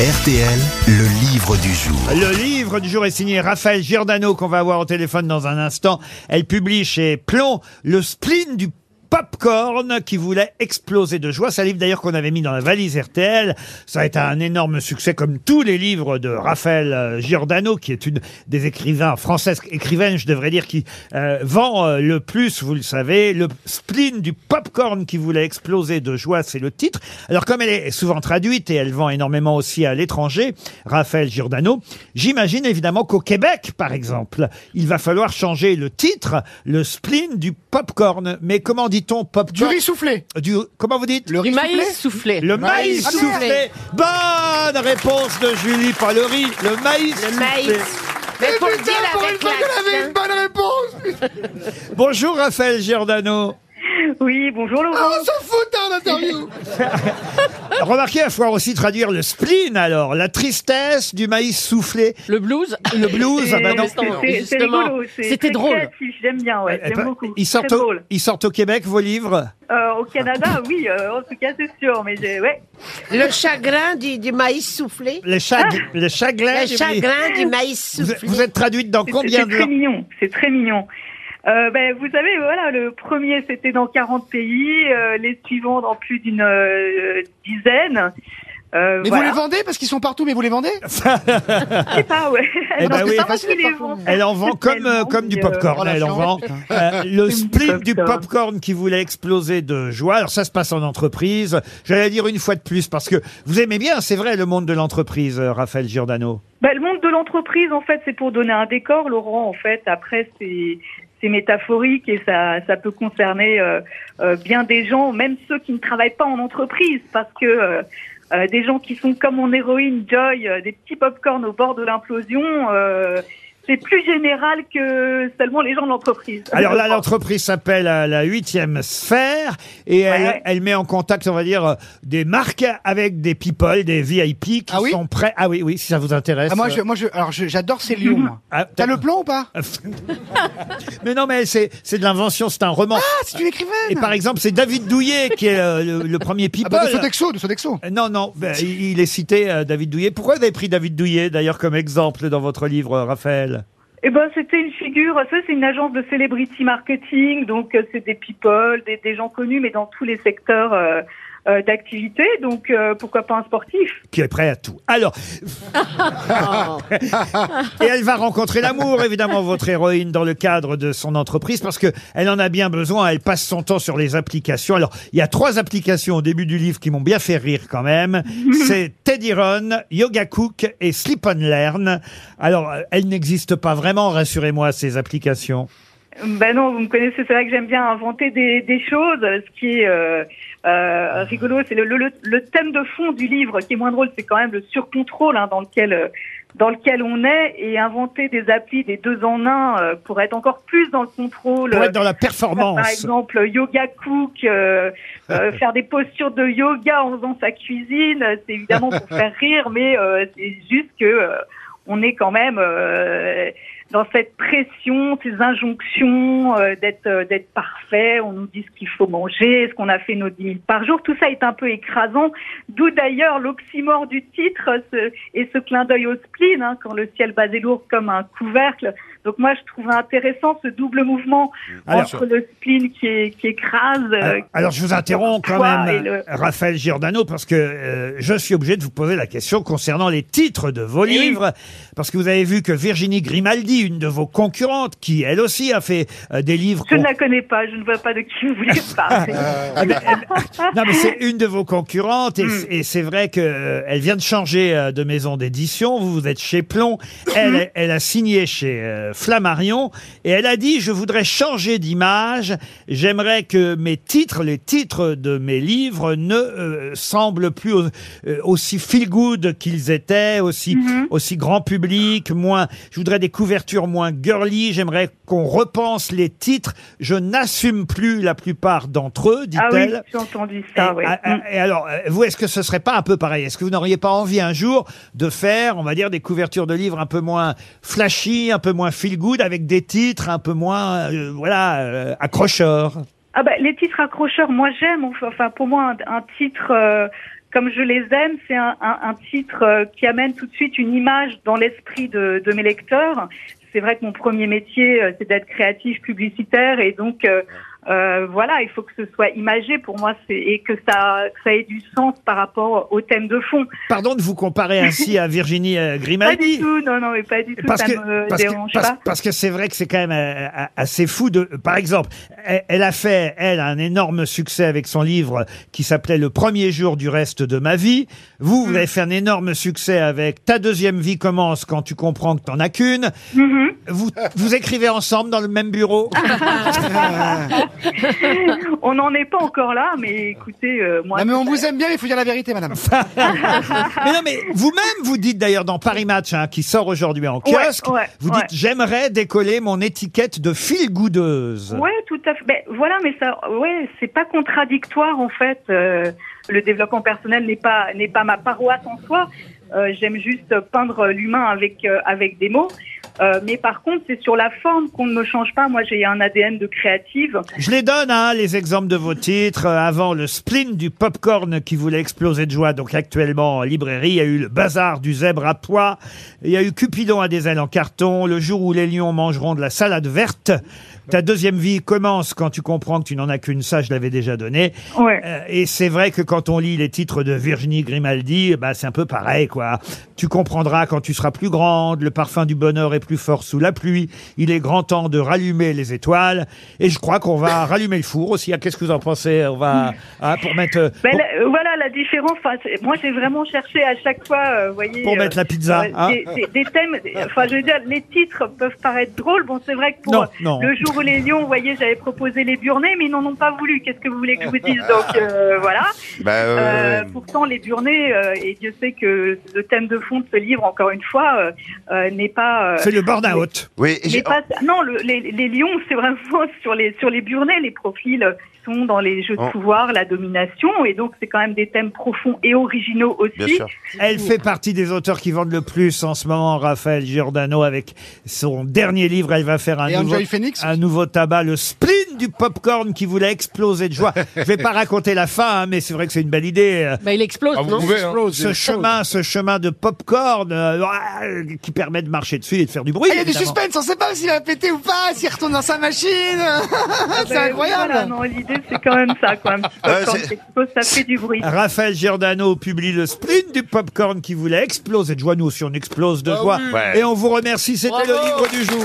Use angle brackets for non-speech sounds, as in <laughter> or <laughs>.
RTL, le livre du jour. Le livre du jour est signé Raphaël Giordano qu'on va avoir au téléphone dans un instant. Elle publie chez Plomb le spleen du Popcorn qui voulait exploser de joie. C'est un livre d'ailleurs qu'on avait mis dans la valise RTL. Ça a été un énorme succès comme tous les livres de Raphaël euh, Giordano qui est une des écrivains françaises, écrivaine je devrais dire, qui euh, vend euh, le plus, vous le savez. Le spleen du Popcorn qui voulait exploser de joie, c'est le titre. Alors comme elle est souvent traduite et elle vend énormément aussi à l'étranger, Raphaël Giordano, j'imagine évidemment qu'au Québec, par exemple, il va falloir changer le titre, le spleen du Popcorn. Mais comment dit-on Popcorn Du riz soufflé. Du- comment vous dites Le riz soufflé Maïs soufflé. Le maïs Ah, merde. soufflé. Bonne réponse de Julie, pas le riz, le maïs Le soufflé. maïs. Mais faut le Putain, dire pour avec une fois qu'elle avait une l'accent. bonne réponse Bonjour Raphaël Giordano. Oui, bonjour Laurent. Ah, On s'en fout en interview <laughs> Remarquez, il va falloir aussi traduire le spleen alors, la tristesse du maïs soufflé. Le blues. Le blues, ah bah non. C'est- c'est- C'est Justement, rigolo, c'est c'était très drôle. créatif, J'aime bien, ouais, Eh, j'aime bah, beaucoup. Ils sortent, Très au, drôle. ils sortent au Québec vos livres Euh, au Canada, <laughs> oui, euh, en tout cas c'est sûr, mais j'ai- ouais. Le chagrin du, du maïs soufflé. Les, chag les chagrins Le du maïs. chagrin du maïs Vous, soufflé. vous êtes traduite dans C'est- combien C'est de très langues mignon, c'est très mignon. Euh, ben, vous savez, voilà, le premier c'était dans 40 pays, euh, les suivants dans plus d'une euh, dizaine. Euh, Mais voilà. vous les vendez parce qu'ils sont partout, mais vous les vendez <laughs> Je sais pas, ouais. Eh ben Non, oui. c'est pas moi Facile, qui les Elle en vend comme, euh, comme du euh, popcorn, elle en vend. Euh, <laughs> le spleen du popcorn. popcorn qui voulait exploser de joie. Alors ça se passe en entreprise. J'allais dire une fois de plus parce que vous aimez bien, c'est vrai, le monde de l'entreprise, euh, Raphaël Giordano. Bah, le monde de l'entreprise, en fait, c'est pour donner un décor, Laurent. En fait, après, c'est c'est métaphorique et ça, ça peut concerner euh, euh, bien des gens, même ceux qui ne travaillent pas en entreprise, parce que euh, des gens qui sont comme mon héroïne Joy, des petits popcorn au bord de l'implosion. Euh, c'est plus général que seulement les gens de l'entreprise. Alors là, l'entreprise s'appelle euh, la huitième sphère et elle, Ouais. elle met en contact, on va dire, euh, des marques avec des people, des VIP qui Ah oui sont prêts. Ah oui, oui, si ça vous intéresse. Ah, moi, je, moi, je, alors, je- j'adore ces lions, moi. Ah, T'as le plan ou pas <laughs> mais non, mais c'est c'est de l'invention, c'est un roman. Ah, c'est une écrivaine Et par exemple, c'est David Douillet qui est euh, le, le premier Ah people. bah, de Sodexo, de Sodexo. Euh, Non, non, ben, il il est cité, euh, David Douillet. Pourquoi vous avez pris David Douillet, d'ailleurs, comme exemple dans votre livre, euh, Raphaël? Eh ben, c'était une figure. Ça, c'est une agence de celebrity marketing, donc euh, c'est des people, des, gens connus, mais dans tous les secteurs euh, euh, d'activité. Donc, euh, pourquoi pas un sportif qui est prêt à tout. Alors, <laughs> et elle va rencontrer l'amour, évidemment, votre héroïne, dans le cadre de son entreprise, parce que elle en a bien besoin. Elle passe son temps sur les applications. Alors, il y a trois applications au début du livre qui m'ont bien fait rire quand même. <laughs> C'est Teddy Run, Yoga Cook et Sleep on Learn. Alors, euh, elles n'existent pas vraiment, rassurez-moi, ces applications. Ben non, vous me connaissez. C'est vrai que j'aime bien inventer des, des choses. Ce qui est euh, euh, rigolo, c'est le, le, le thème de fond du livre. Qui est moins drôle, c'est quand même le surcontrôle hein, dans lequel euh, dans lequel on est et inventer des applis des deux en un euh, pour être encore plus dans le contrôle. Pour être dans la performance. Par exemple, yoga cook, euh, euh, <laughs> faire des postures de yoga en faisant sa cuisine, c'est évidemment pour <laughs> faire rire, mais euh, c'est juste que euh, on est quand même euh, dans cette pression, ces injonctions euh, d'être euh, d'être parfait. On nous dit ce qu'il faut manger, ce qu'on a fait nos 10 000 par jour. Tout ça est un peu écrasant. D'où d'ailleurs l'oxymore du titre ce- et ce clin d'œil au spleen, hein, quand le ciel basé lourd comme un couvercle. Donc moi, je trouve intéressant ce double mouvement Alors- entre le spleen qui, est, qui écrase. euh, Alors, je vous interromps quand même, le- Raphaël Giordano, parce que euh, je suis obligé de vous poser la question concernant les titres de vos Eh oui. livres, parce que vous avez vu que Virginie Grimaldi, une de vos concurrentes, qui elle aussi a fait euh, des livres... Je ne la connais pas, je ne vois pas de qui vous voulez <laughs> parler. Ah, <laughs> non, mais c'est une de vos concurrentes, et, Hmm. et c'est vrai que euh, elle vient de changer de maison d'édition. Vous, vous êtes chez Plomb. Hmm. Elle, elle a signé chez euh, Flammarion, et elle a dit je voudrais changer d'image. J'aimerais que mes titres, les titres de mes livres, ne euh, semblent plus au- euh, aussi feel good qu'ils étaient, aussi Hmm. aussi grand public, moins. Je voudrais des couvertures moins girly. J'aimerais qu'on repense les titres. Je n'assume plus la plupart d'entre eux, Ah oui, dit-elle. j'ai entendu ça, ah, ah, Mm. et alors, euh, vous, est-ce que ce serait pas un peu pareil? Est-ce que vous n'auriez pas envie un jour de faire, on va dire, des couvertures de livres un peu moins flashy, un peu moins feel good, avec des titres un peu moins, euh, voilà, euh, accrocheurs Ah bah, les titres accrocheurs, moi j'aime. Enfin, pour moi, un, titre euh, comme je les aime, c'est un, titre qui amène tout de suite une image dans l'esprit de, mes lecteurs. C'est vrai que mon premier métier, c'est d'être créatif publicitaire et donc euh, voilà, il faut que ce soit imagé pour moi c'est et que ça, que ça ait du sens par rapport au thème de fond. Pardon de vous comparer ainsi à Virginie euh, Pas du Grimaldi. tout, non, non, mais pas du tout, Parce ça que, me parce, dérange pas. parce que c'est vrai que c'est quand même euh, assez fou de, par exemple, elle, elle a fait, elle, un énorme succès avec son livre qui s'appelait Le premier jour du reste de ma vie. Vous, Mm. vous avez fait un énorme succès avec Ta deuxième vie commence quand tu comprends que t'en as qu'une. Mhm. Vous, vous écrivez ensemble dans le même bureau <laughs> <laughs> On n'en est pas encore là, mais écoutez, euh, moi. Non, mais on vous aime bien, il faut dire la vérité, madame. <laughs> <laughs> Mais non, mais vous-même, vous dites d'ailleurs dans Paris Match, hein, qui sort aujourd'hui en kiosque, ouais, vous ouais. dites j'aimerais décoller mon étiquette de fil goudeuse. Ouais, tout à fait. Ben, voilà, mais ça, ouais, c'est pas contradictoire en fait. Euh, le développement personnel n'est pas n'est pas ma paroisse en soi. Euh, J'aime juste peindre l'humain avec euh, avec des mots. Euh, mais par contre, c'est sur la forme qu'on ne me change pas. Moi, j'ai un ADN de créative. Je les donne, hein, les exemples de vos titres. Euh, Avant le spleen du popcorn qui voulait exploser de joie, donc actuellement en librairie, il y a eu le bazar du zèbre à pois, il y a eu Cupidon à des ailes en carton, le jour où les lions mangeront de la salade verte. Ta deuxième vie commence quand tu comprends que tu n'en as qu'une, ça je l'avais déjà donné. Ouais. Euh, et c'est vrai que quand on lit les titres de Virginie Grimaldi, bah c'est un peu pareil quoi. Tu comprendras quand tu seras plus grande, le parfum du bonheur est plus fort sous la pluie, il est grand temps de rallumer les étoiles. Et je crois qu'on va rallumer le four aussi. Ah, Qu'est-ce que vous en pensez? On va ah, <laughs> pour mettre Ben, pour- la- euh, voilà la différence. Enfin, c'est- moi, j'ai vraiment cherché à chaque fois, euh, vous voyez, Pour mettre la pizza, hein. des, des- des thèmes. Enfin, je veux dire, les titres peuvent paraître drôles. Bon, c'est vrai que pour Non, non. le jour où les lions, vous voyez, j'avais proposé les burnets, mais ils n'en ont pas voulu. Qu'est-ce que vous voulez que je vous dise? Donc euh, voilà. Bah, Euh, euh, pourtant, les burnets, euh, et Dieu sait que le thème de fond de ce livre, encore une fois, euh, euh, n'est pas. euh, c'est le burn-out. oui, et pas, non, le- les, les lions, c'est vraiment <laughs> sur les sur les burnets, les profils sont dans les jeux de Oh. pouvoir, la domination, et donc c'est quand même des thèmes profonds et originaux aussi. bien sûr. Elle fait partie des auteurs qui vendent le plus en ce moment, Raphaël Giordano, avec son dernier livre. Elle va faire un, Et nouveau, Enjoy Phoenix un nouveau tabac, le spleen du popcorn qui voulait exploser de joie. Je vais pas raconter la fin, hein, mais c'est vrai que c'est une belle idée. euh, Bah, il explose, Ah, vous non pouvez, hein. Ce chemin, ce chemin de popcorn euh, ah, qui permet de marcher dessus et de faire du bruit. Ah, il y a du évidemment. suspense, on sait pas s'il va péter ou pas, s'il retourne dans sa machine. <laughs> c'est Ben, incroyable. voilà, non, l'idée c'est quand même ça, quoi. Un petit <laughs> Ouais, c'est- qui explose, ça fait du bruit. Raphaël Giordano publie le spleen du popcorn qui voulait exploser de joie. Nous aussi, on explose de Ah joie. oui. Ouais. Et on vous remercie. C'était le livre du jour.